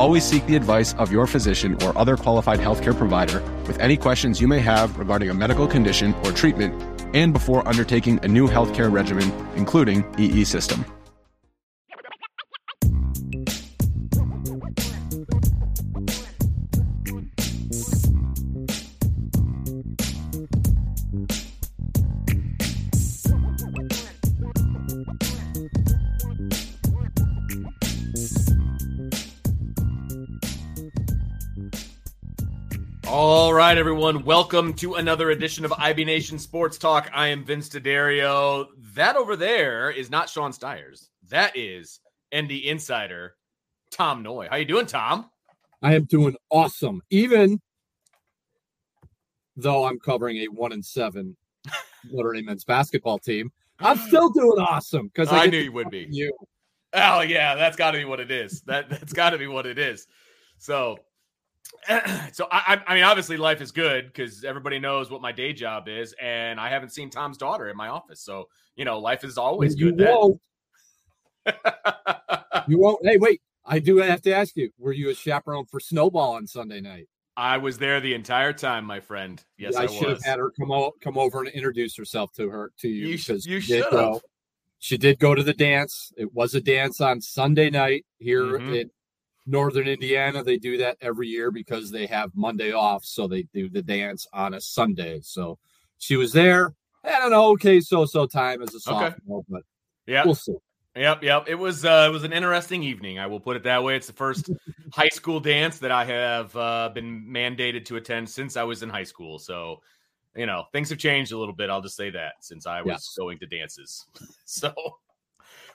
Always seek the advice of your physician or other qualified healthcare provider with any questions you may have regarding a medical condition or treatment and before undertaking a new healthcare regimen, including EE system. Right, everyone. Welcome to another edition of IB Nation Sports Talk. I am Vince D'Addario. That over there is not Sean Stiers. That is ND Insider Tom Noie. How you doing, Tom? I am doing awesome. Even though I'm covering a one and seven Notre Dame men's basketball team, I'm still doing awesome because I, I knew you would be. You. Oh yeah, that's got to be what it is. That that's got to be what it is. So so I, I mean, obviously, life is good because everybody knows what my day job is, and I haven't seen Tom's daughter in my office. So you know, life is always you good. Won't. you won't. Hey, wait! I do have to ask you: Were you a chaperone for Snowball on Sunday night? I was there the entire time, my friend. Yes, I, I should have had her come o- come over and introduce herself to her to you. You, sh- you should have. She did go to the dance. It was a dance on Sunday night here mm-hmm. in Northern Indiana, they do that every year because they have Monday off, so they do the dance on a Sunday. So she was there. I don't know, okay, so so time as a sophomore, okay. but yeah, we'll see. Yep, yep. It was uh, it was an interesting evening. I will put it that way. It's the first high school dance that I have uh, been mandated to attend since I was in high school. So, you know, things have changed a little bit. I'll just say that since I was yes. going to dances. so,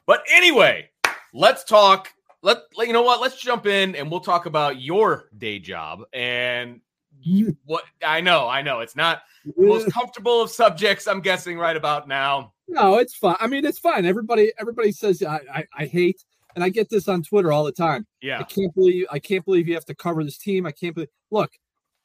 but anyway, let's talk let you know what? Let's jump in and we'll talk about your day job and you, what i know i know it's not the most comfortable of subjects i'm guessing right about now. No it's fine. I mean it's fine. Everybody everybody says I, I, I hate and i get this on twitter all the time. Yeah. I can't believe i can't believe you have to cover this team. I can't believe look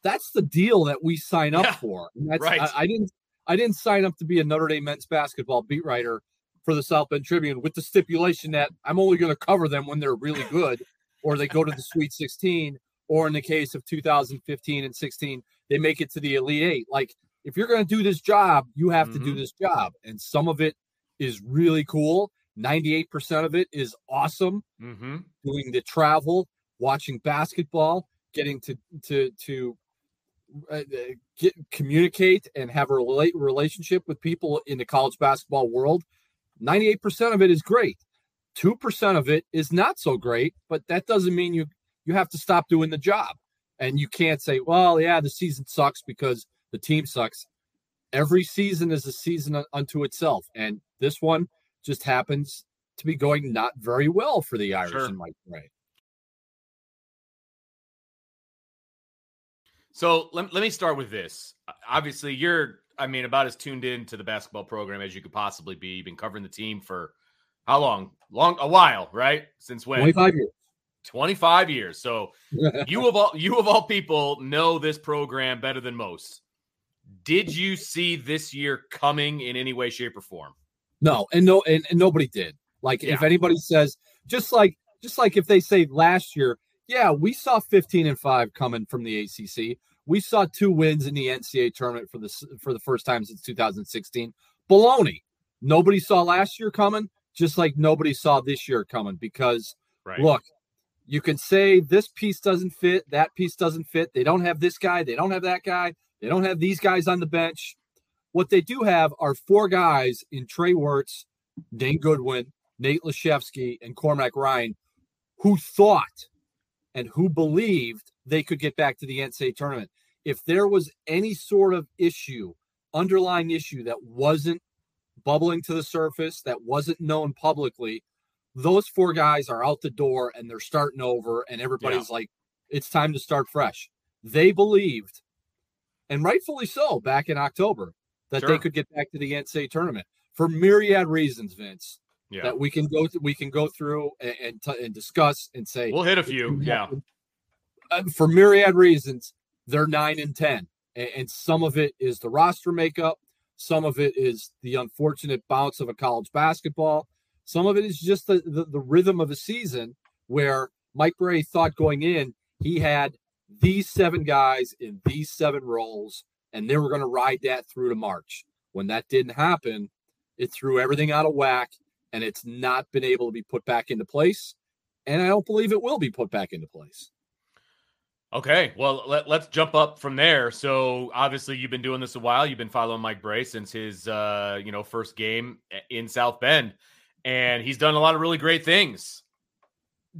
that's the deal that we sign up yeah, for. Right. I, I didn't i didn't sign up to be a notre dame men's basketball beat writer for the South Bend Tribune with the stipulation that I'm only going to cover them when they're really good or they go to the Sweet 16 or in the case of 2015 and 16 they make it to the Elite 8. Like if you're going to do this job, you have mm-hmm. to do mm-hmm. this job and some of it is really cool. 98% of it is awesome. Mm-hmm. Doing the travel, watching basketball, getting to to to uh, uh get communicate and have a relate relationship with people in the college basketball world 98% of it is great. 2% of it is not so great, but that doesn't mean you you have to stop doing the job. And you can't say, "Well, yeah, the season sucks because the team sucks." Every season is a season unto itself, and this one just happens to be going not very well for the Irish sure. and Mike Brey. So let, let me start with this. Obviously, you're I mean, about as tuned in to the basketball program as you could possibly be. You've been covering the team for how long? Long a while, right? Since when? 25 years. 25 years. So you of all you of all people know this program better than most. Did you see this year coming in any way, shape, or form? No, and no, and, and nobody did. Like yeah. if anybody says, just like just like if they say last year, yeah, we saw 15 and 5 coming from the ACC. We saw two wins in the NCAA tournament for the for the first time since 2016. Baloney. Nobody saw last year coming, just like nobody saw this year coming. Because right. look, you can say this piece doesn't fit, that piece doesn't fit. They don't have this guy, they don't have that guy, they don't have these guys on the bench. what they do have are four guys in Trey Wertz, Dane Goodwin, Nate Laszewski, and Cormac Ryan who thought and who believed they could get back to the NCAA tournament. If there was any sort of issue, underlying issue that wasn't bubbling to the surface, that wasn't known publicly, those four guys are out the door and they're starting over, and everybody's yeah. like, it's time to start fresh. They believed, and rightfully so, back in October, that sure. they could get back to the NCAA tournament for myriad reasons, Vince. Yeah. That we can go th- we can go through and and, t- and, discuss and say we'll hit a few. Yeah. Uh, for myriad reasons, they're nine and ten, and, some of it is the roster makeup. Some of it is the unfortunate bounce of a college basketball. Some of it is just the, the, the rhythm of a season where Mike Brey thought going in he had these seven guys in these seven roles, and they were going to ride that through to March. When that didn't happen, it threw everything out of whack, and it's not been able to be put back into place. And I don't believe it will be put back into place. Okay, well let, us jump up from there. So obviously you've been doing this a while. You've been following Mike Brey since his uh, you know first game in South Bend, and he's done a lot of really great things.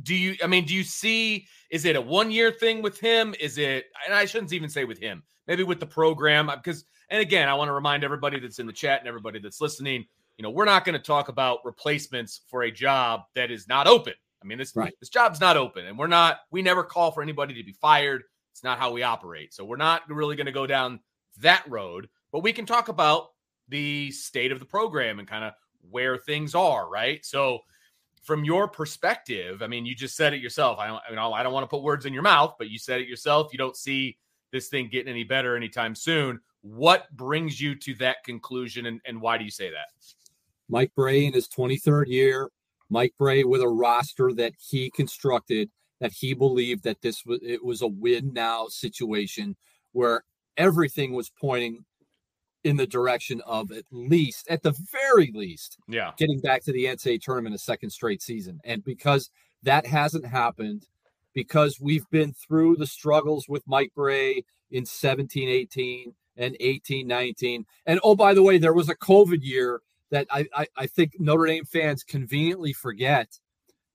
Do you? I mean, do you see? Is it a one year thing with him? Is it? And I shouldn't even say with him. Maybe with the program because. And again, I want to remind everybody that's in the chat and everybody that's listening. You know, we're not going to talk about replacements for a job that is not open. I mean, this right. this job's not open, and we're not. We never call for anybody to be fired. It's not how we operate. So we're not really going to go down that road. But we can talk about the state of the program and kind of where things are. Right. So from your perspective, I mean, you just said it yourself. I don't, I, mean, I don't want to put words in your mouth, but you said it yourself. You don't see this thing getting any better anytime soon. What brings you to that conclusion, and, and why do you say that? Mike Brey in his 23rd year, Mike Brey with a roster that he constructed, that he believed that this was it was a win now situation where everything was pointing in the direction of at least, at the very least, yeah, getting back to the NCAA tournament a second straight season. And because that hasn't happened, because we've been through the struggles with Mike Brey in 17, 18 and 18, 19. And oh, by the way, there was a COVID year that I, I, I think Notre Dame fans conveniently forget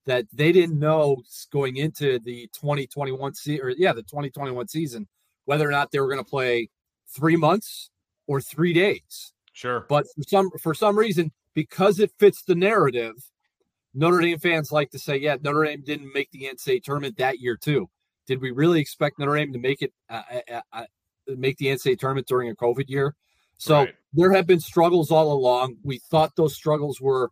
that they didn't know going into the 2021 season, or yeah, the 2021 season, whether or not they were going to play three months or three days. Sure. But for some for some reason, because it fits the narrative, Notre Dame fans like to say, "Yeah, Notre Dame didn't make the NCAA tournament that year too." Did we really expect Notre Dame to make it uh, uh, uh, make the NCAA tournament during a COVID year? So right. there have been struggles all along. We thought those struggles were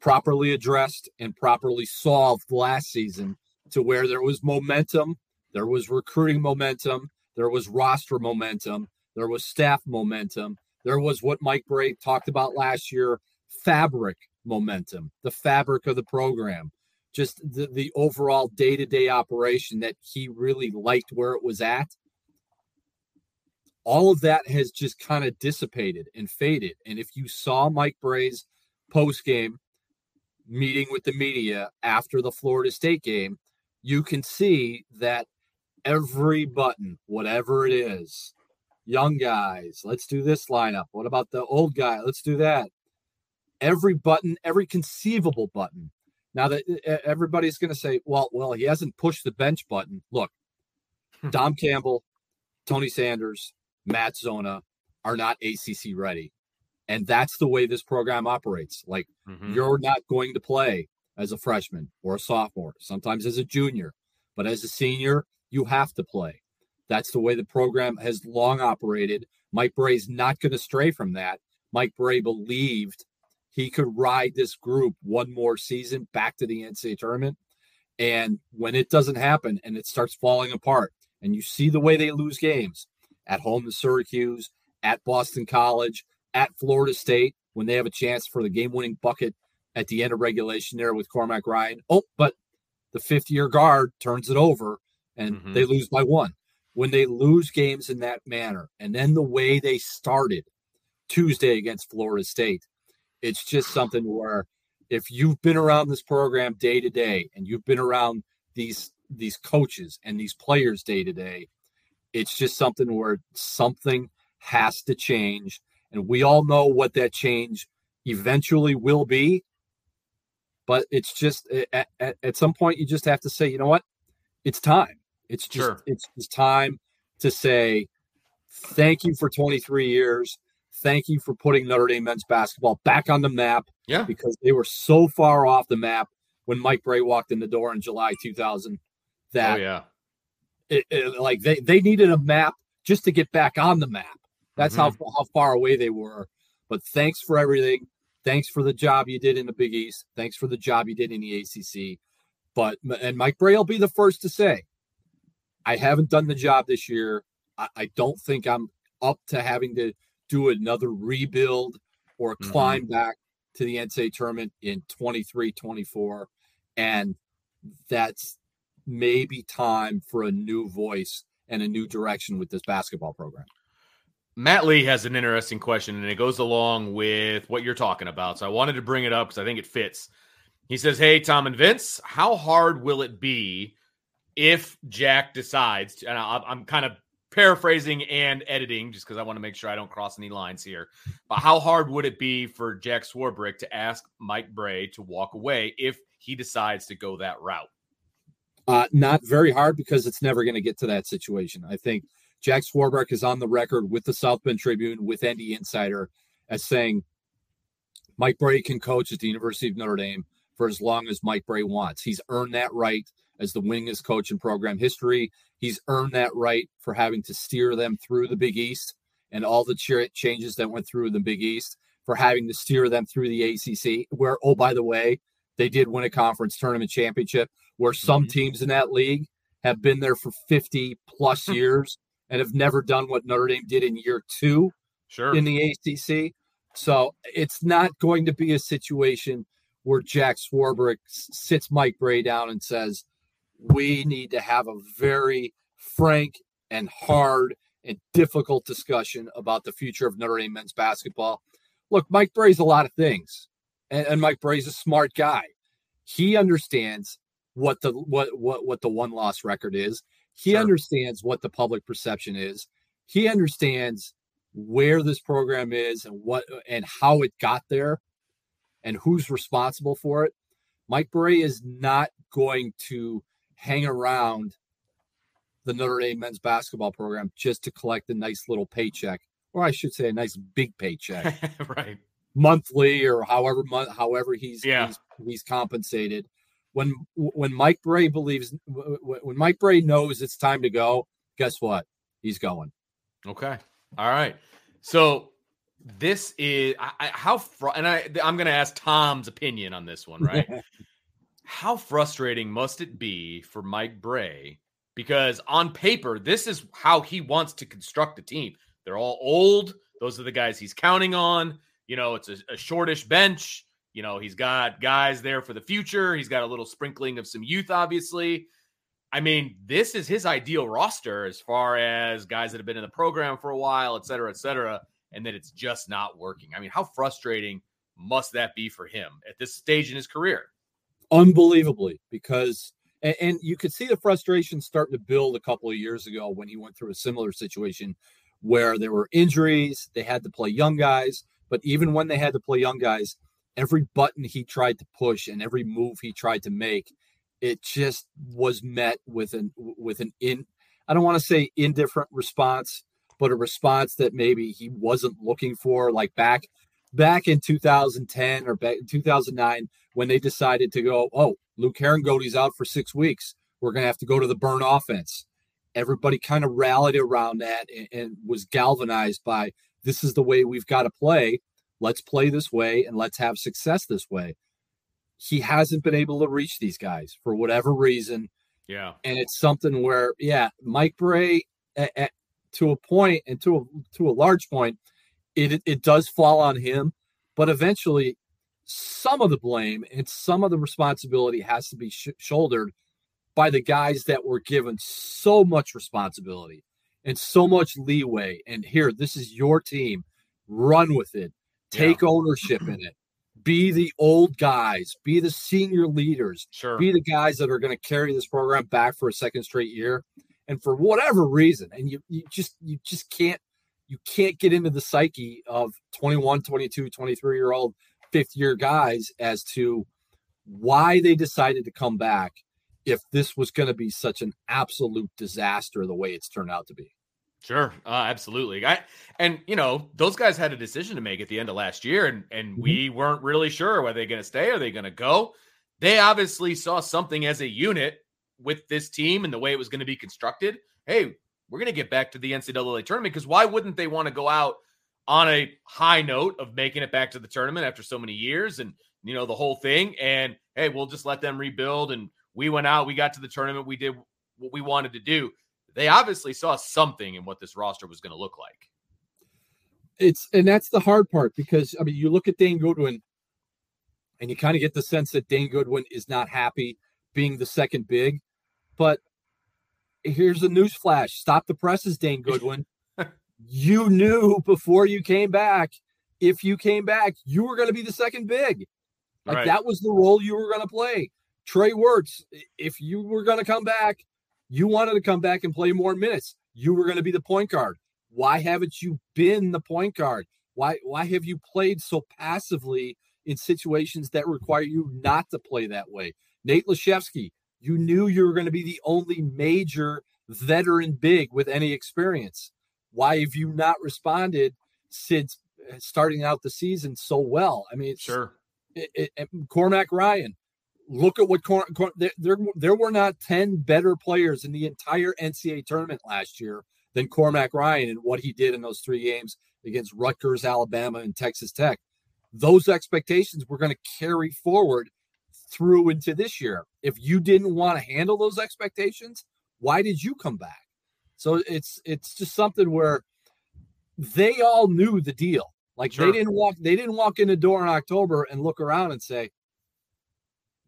properly addressed and properly solved last season to where there was momentum, there was recruiting momentum, there was roster momentum, there was staff momentum. There was what Mike Brey talked about last year fabric momentum, the fabric of the program, just the, the overall day to day operation that he really liked where it was at. All of that has just kind of dissipated and faded. And if you saw Mike Brey's post game meeting with the media after the Florida State game, you can see that every button, whatever it is, young guys. Let's do this lineup. What about the old guy? Let's do that. Every button, every conceivable button. Now that everybody's going to say, well, well, he hasn't pushed the bench button. Look, hmm. Dom Campbell, Tony Sanders, Matt Zona are not ACC ready. And that's the way this program operates. Like mm-hmm. you're not going to play as a freshman or a sophomore, sometimes as a junior, but as a senior, you have to play. That's the way the program has long operated. Mike Brey's not going to stray from that. Mike Brey believed he could ride this group one more season back to the NCAA tournament. And when it doesn't happen and it starts falling apart, and you see the way they lose games at home to Syracuse, at Boston College, at Florida State, when they have a chance for the game winning bucket at the end of regulation there with Cormac Ryan. Oh, but the fifth year guard turns it over and mm-hmm. they lose by one when they lose games in that manner and then the way they started Tuesday against Florida State, it's just something where if you've been around this program day to day and you've been around these these coaches and these players day to day, it's just something where something has to change And we all know what that change eventually will be. But it's just at, at, at some point, you just have to say, you know what? It's time. It's just, sure. it's just time to say, thank you for 23 years. Thank you for putting Notre Dame men's basketball back on the map. Yeah. Because they were so far off the map when Mike Brey walked in the door in July 2000 that oh, yeah. It, it, like they, they needed a map just to get back on the map. That's mm-hmm. how, how far away they were. But thanks for everything. Thanks for the job you did in the Big East. Thanks for the job you did in the ACC. But and Mike Brey will be the first to say, I haven't done the job this year. I, I don't think I'm up to having to do another rebuild or mm-hmm. climb back to the NCAA tournament in 23, 24. And that's maybe time for a new voice and a new direction with this basketball program. Matt Lee has an interesting question, and it goes along with what you're talking about. So I wanted to bring it up because I think it fits. He says, Hey, Tom and Vince, how hard will it be if Jack decides, and I'm kind of paraphrasing and editing just because I want to make sure I don't cross any lines here. But how hard would it be for Jack Swarbrick to ask Mike Brey to walk away if he decides to go that route? Uh, not very hard because it's never going to get to that situation. I think Jack Swarbrick is on the record with the South Bend Tribune, with ND Insider, as saying Mike Brey can coach at the University of Notre Dame for as long as Mike Brey wants. He's earned that right as the winningest coach in program history. He's earned that right for having to steer them through the Big East and all the changes that went through the Big East, for having to steer them through the ACC, where, oh, by the way, they did win a conference tournament championship, where some mm-hmm. teams in that league have been there for 50 plus years and have never done what Notre Dame did in year two sure. in the ACC. So it's not going to be a situation where Jack Swarbrick sits Mike Brey down and says, we need to have a very frank and hard and difficult discussion about the future of Notre Dame men's basketball. Look, Mike Brey's a lot of things, and, and Mike Brey's a smart guy. He understands what the what what what the one loss record is. He sure. understands what the public perception is. He understands where this program is and what and how it got there and who's responsible for it. Mike Brey is not going to hang around the Notre Dame men's basketball program just to collect a nice little paycheck, or I should say, a nice big paycheck, right? Monthly or however month, however he's, yeah. he's he's compensated. When when Mike Brey believes when Mike Brey knows it's time to go, guess what? He's going. Okay. All right. So this is I, I, how fr- and I I'm going to ask Tom's opinion on this one, right? how frustrating must it be for Mike Brey Because on paper, this is how he wants to construct a team. They're all old. Those are the guys he's counting on. You know, it's a, a shortish bench. You know, he's got guys there for the future. He's got a little sprinkling of some youth, obviously. I mean, this is his ideal roster as far as guys that have been in the program for a while, et cetera, et cetera, and that it's just not working. I mean, how frustrating must that be for him at this stage in his career? unbelievably because and, and, you could see the frustration starting to build a couple of years ago when he went through a similar situation where there were injuries they had to play young guys but even when they had to play young guys every button he tried to push and every move he tried to make it just was met with an with an in i don't want to say indifferent response but a response that maybe he wasn't looking for like back back in 2010 or back in 2009 when they decided to go, oh, Luke Harangody's out for six weeks. We're going to have to go to the burn offense. Everybody kind of rallied around that and, and was galvanized by this is the way we've got to play. Let's play this way and let's have success this way. He hasn't been able to reach these guys for whatever reason. Yeah. And it's something where, yeah, Mike Brey, at, at, to a point and to a, to a large point, it it does fall on him, but eventually some of the blame and some of the responsibility has to be sh- shouldered by the guys that were given so much responsibility and so much leeway. And here, this is your team. Run with it. Take yeah. ownership in it. Be the old guys. Be the senior leaders. Sure. Be the guys that are going to carry this program back for a second straight year. And for whatever reason, and you you just you just can't you can't get into the psyche of 21, 22, 23 year old fifth year guys as to why they decided to come back if this was going to be such an absolute disaster the way it's turned out to be. Sure, uh, absolutely. I and you know those guys had a decision to make at the end of last year, and and mm-hmm. we weren't really sure whether they're going to stay or they going to go. They obviously saw something as a unit with this team and the way it was going to be constructed. Hey, we're going to get back to the NCAA tournament because why wouldn't they want to go out on a high note of making it back to the tournament after so many years and you know the whole thing? And hey, we'll just let them rebuild. And we went out, we got to the tournament, we did what we wanted to do. They obviously saw something in what this roster was going to look like. It's and that's the hard part because I mean you look at Dane Goodwin and you kind of get the sense that Dane Goodwin is not happy being the second big. But here's a news flash: stop the presses, Dane Goodwin. you knew before you came back, if you came back, you were going to be the second big. Like right. that was the role you were going to play. Trey Wertz, if you were going to come back, you wanted to come back and play more minutes. You were going to be the point guard. Why haven't you been the point guard? Why why have you played so passively in situations that require you not to play that way? Nate Laszewski, you knew you were going to be the only major veteran big with any experience. Why have you not responded since uh, starting out the season so well? I mean, sure. It, it, Cormac Ryan, look at what Cor- Cor- there, there there were not 10 better players in the entire NCAA tournament last year than Cormac Ryan and what he did in those three games against Rutgers, Alabama, and Texas Tech. Those expectations were going to carry forward through into this year. If you didn't want to handle those expectations, why did you come back? So it's it's just something where they all knew the deal. Like sure. they didn't walk they didn't walk in the door in October and look around and say,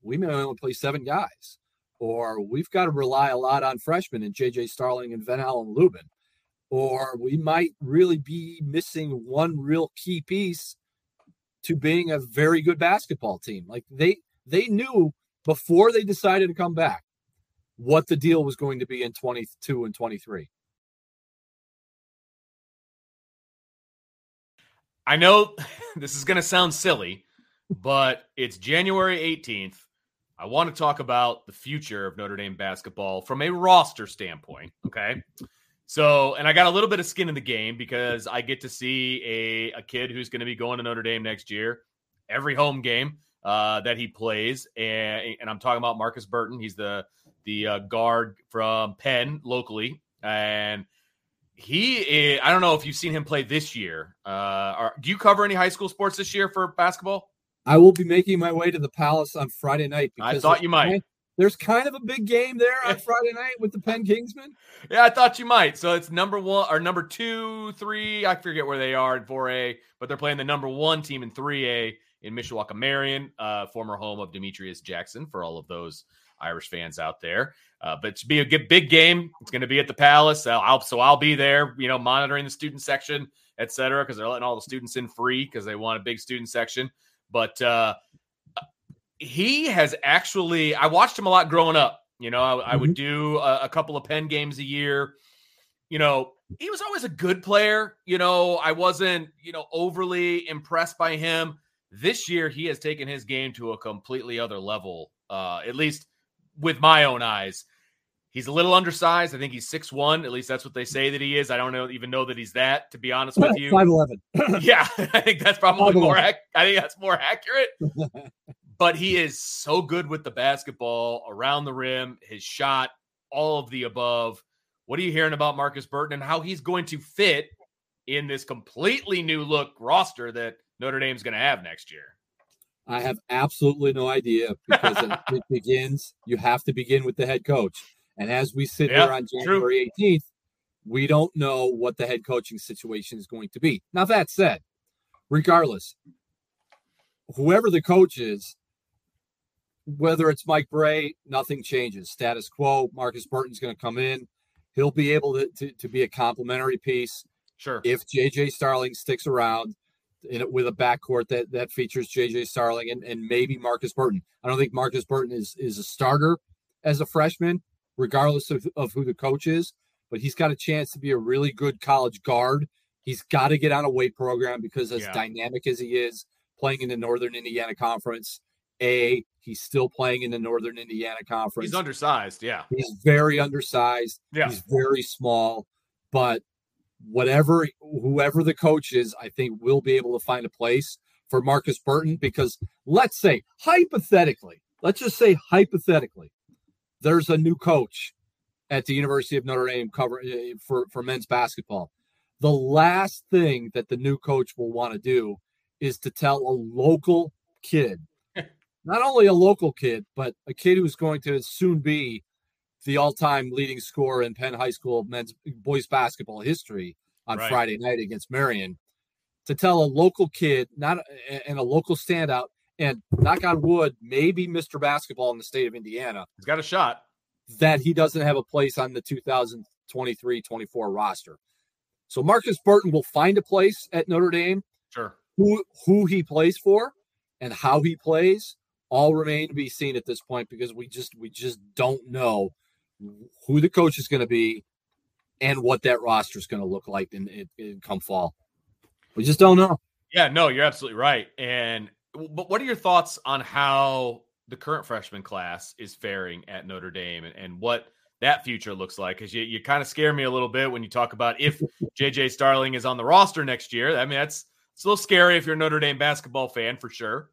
we may only play seven guys, or we've got to rely a lot on freshmen and JJ Starling and Ven-Allen Lubin, or we might really be missing one real key piece to being a very good basketball team. Like they they knew before they decided to come back what the deal was going to be in 22 and 23. I know this is going to sound silly, but it's January 18th. I want to talk about the future of Notre Dame basketball from a roster standpoint. Okay. So, and I got a little bit of skin in the game because I get to see a, a kid who's going to be going to Notre Dame next year, every home game uh, that he plays. And, and I'm talking about Marcus Burton. He's the, the uh, guard from Penn locally. And he is, I don't know if you've seen him play this year. Uh, are, do you cover any high school sports this year for basketball? I will be making my way to the Palace on Friday night. I thought you might. there's kind of a big game there on Friday night with the Penn Kingsmen. Yeah, I thought you might. So it's number one or number two, three. I forget where they are in 4A, but they're playing the number one team in 3A in Mishawaka Marian, uh, former home of Demetrius Jackson for all of those Irish fans out there. Uh, but to be a good, big game, it's going to be at the Palace. I'll, I'll, so I'll be there, you know, monitoring the student section, et cetera, because they're letting all the students in free because they want a big student section. But uh, he has actually, I watched him a lot growing up. You know, I, mm-hmm. I would mm-hmm. do a, a, couple of Penn games a year. You know, he was always a good player. You know, I wasn't, you know, overly impressed by him. This year, he has taken his game to a completely other level, uh, at least with my own eyes. He's a little undersized. I think he's six one. At least that's what they say that he is. I don't know even know that he's that. To be honest with you, five eleven. yeah, I think that's probably 5'11. more. Ac- I think that's more accurate. but he is so good with the basketball around the rim, his shot, all of the above. What are you hearing about Marcus Burton and how he's going to fit in this completely new look roster that Notre Dame's going to have next year? I have absolutely no idea because it begins. You have to begin with the head coach. And as we sit yeah, here on January true. 18th, we don't know what the head coaching situation is going to be. Now, that said, regardless, whoever the coach is, whether it's Mike Brey, nothing changes. Status quo. Marcus Burton's going to come in. He'll be able to, to, to be a complementary piece. Sure. If JJ Starling sticks around in it with a backcourt that, that features JJ Starling and, and maybe Marcus Burton. I don't think Marcus Burton is, is a starter as a freshman, regardless of, of who the coach is. But he's got a chance to be a really good college guard He's got to get on a weight program because as Yeah. dynamic as he is playing in the Northern Indiana Conference, a he's still playing in the Northern Indiana Conference. He's undersized. Yeah. He's very undersized. Yeah. He's very small, but whatever whoever the coach is, I think will be able to find a place for Marcus Burton because let's say hypothetically, let's just say hypothetically, there's a new coach at the University of Notre Dame cover eh, for for men's basketball. The last thing that the new coach will want to do is to tell a local kid, not only a local kid, but a kid who's going to soon be the all-time leading scorer in Penn High School men's boys basketball history on Right. Friday night against Marian to tell a local kid, not and a local standout, and knock on wood, maybe Mr. Basketball in the state of Indiana, He's got a shot. that he doesn't have a place on the 2023-24 roster. So Marcus Burton will find a place at Notre Dame. Sure. Who who he plays for and how he plays all remain to be seen at this point because we just we just don't know who the coach is going to be and what that roster is going to look like in, in, in come fall. We just don't know. Yeah, no, you're absolutely right. And but what are your thoughts on how the current freshman class is faring at Notre Dame and, and what that future looks like? Because you, you kind of scare me a little bit when you talk about if JJ Starling is on the roster next year. I mean, that's it's a little scary if you're a Notre Dame basketball fan for sure.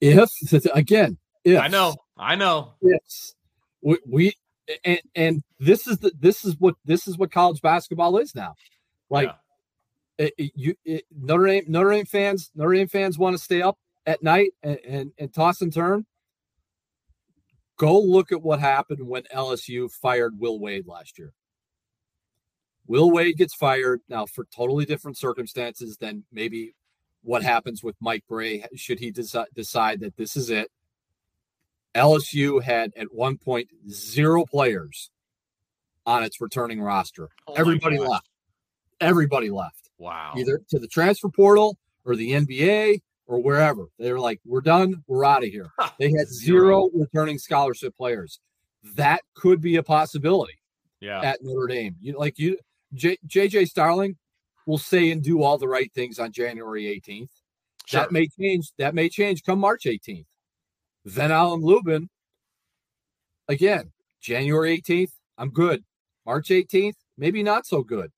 If again, if I know, I know. Yes, we, we and and this is the this is what this is what college basketball is now. Like it, it- you it, Notre Dame Notre Dame fans Notre Dame fans want to stay up at night and, and and toss and turn. Go look at what happened when LSU fired Will Wade last year. Will Wade gets fired now for totally different circumstances than maybe what happens with Mike Brey should he deci- decide that this is it. LSU had at one point zero players on its returning roster. Oh Everybody left. Everybody left, Wow. either to the transfer portal or the NBA or wherever. They were like, "We're done. We're out of here." They had zero returning scholarship players. That could be a possibility Yeah. at Notre Dame. You like you J, JJ Starling will say and do all the right things on January 18th. Sure. That may change. That may change come March 18th. Ven-Allen Lubin, again, January 18th, I'm good. March 18th, maybe not so good.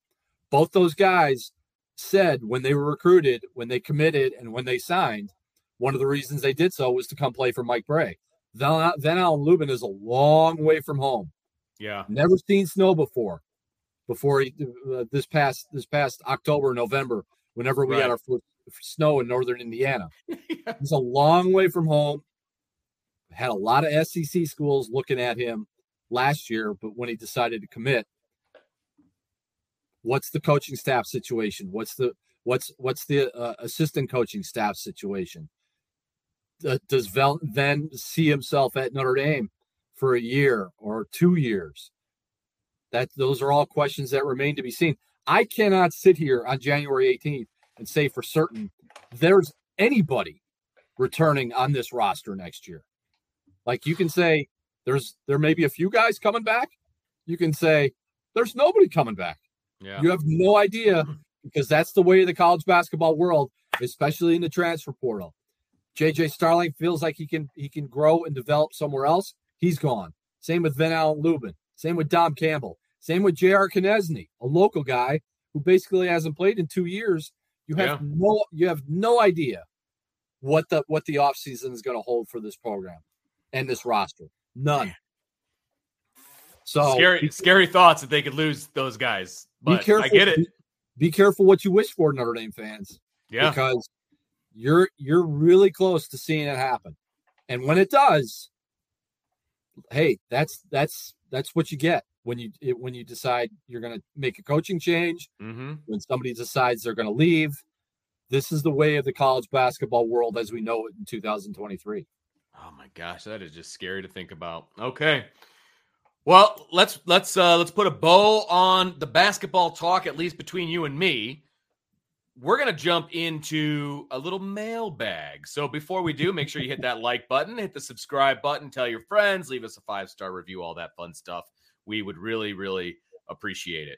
Both those guys said when they were recruited, when they committed, and when they signed, one of the reasons they did so was to come play for Mike Brey. Then, Ven-Allen Lubin is a long way from home. yeah. Never seen snow before. Before he, uh, this past this past October, November, whenever we Right. had our first snow in northern Indiana, he's a long way from home. Had a lot of SEC schools looking at him last year, but when he decided to commit, what's the coaching staff situation? What's the what's what's the uh, assistant coaching staff situation? Uh, does Ven-Allen see himself at Notre Dame for a year or two years? That those are all questions that remain to be seen. I cannot sit here on January 18th and say for certain there's anybody returning on this roster next year. Like you can say there's there may be a few guys coming back. You can say there's nobody coming back. Yeah. You have no idea because that's the way of the college basketball world, especially in the transfer portal. JJ Starling feels like he can he can grow and develop somewhere else. He's gone. Same with Ven-Allen Lubin. Same with Dom Campbell. Same with J.R. Konieczny, a local guy who basically hasn't played in two years. You have Yeah. no you have no idea what the what the offseason is going to hold for this program and this roster. None. So scary, be- scary thoughts that they could lose those guys. be But careful. I get it. Be, be careful what you wish for, Notre Dame fans. Yeah. because you're you're really close to seeing it happen. And when it does, hey, that's that's that's what you get when you it, when you decide you're going to make a coaching change, Mm-hmm. when somebody decides they're going to leave. This is the way of the college basketball world as we know it in 2023. Oh my gosh, that is just scary to think about. Okay. Well, let's let's uh let's put a bow on the basketball talk at least between you and me. We're to jump into a little mailbag. So before we do, make sure you hit that like button, hit the subscribe button, tell your friends, leave us a five-star review, all that fun stuff. We would really really appreciate it.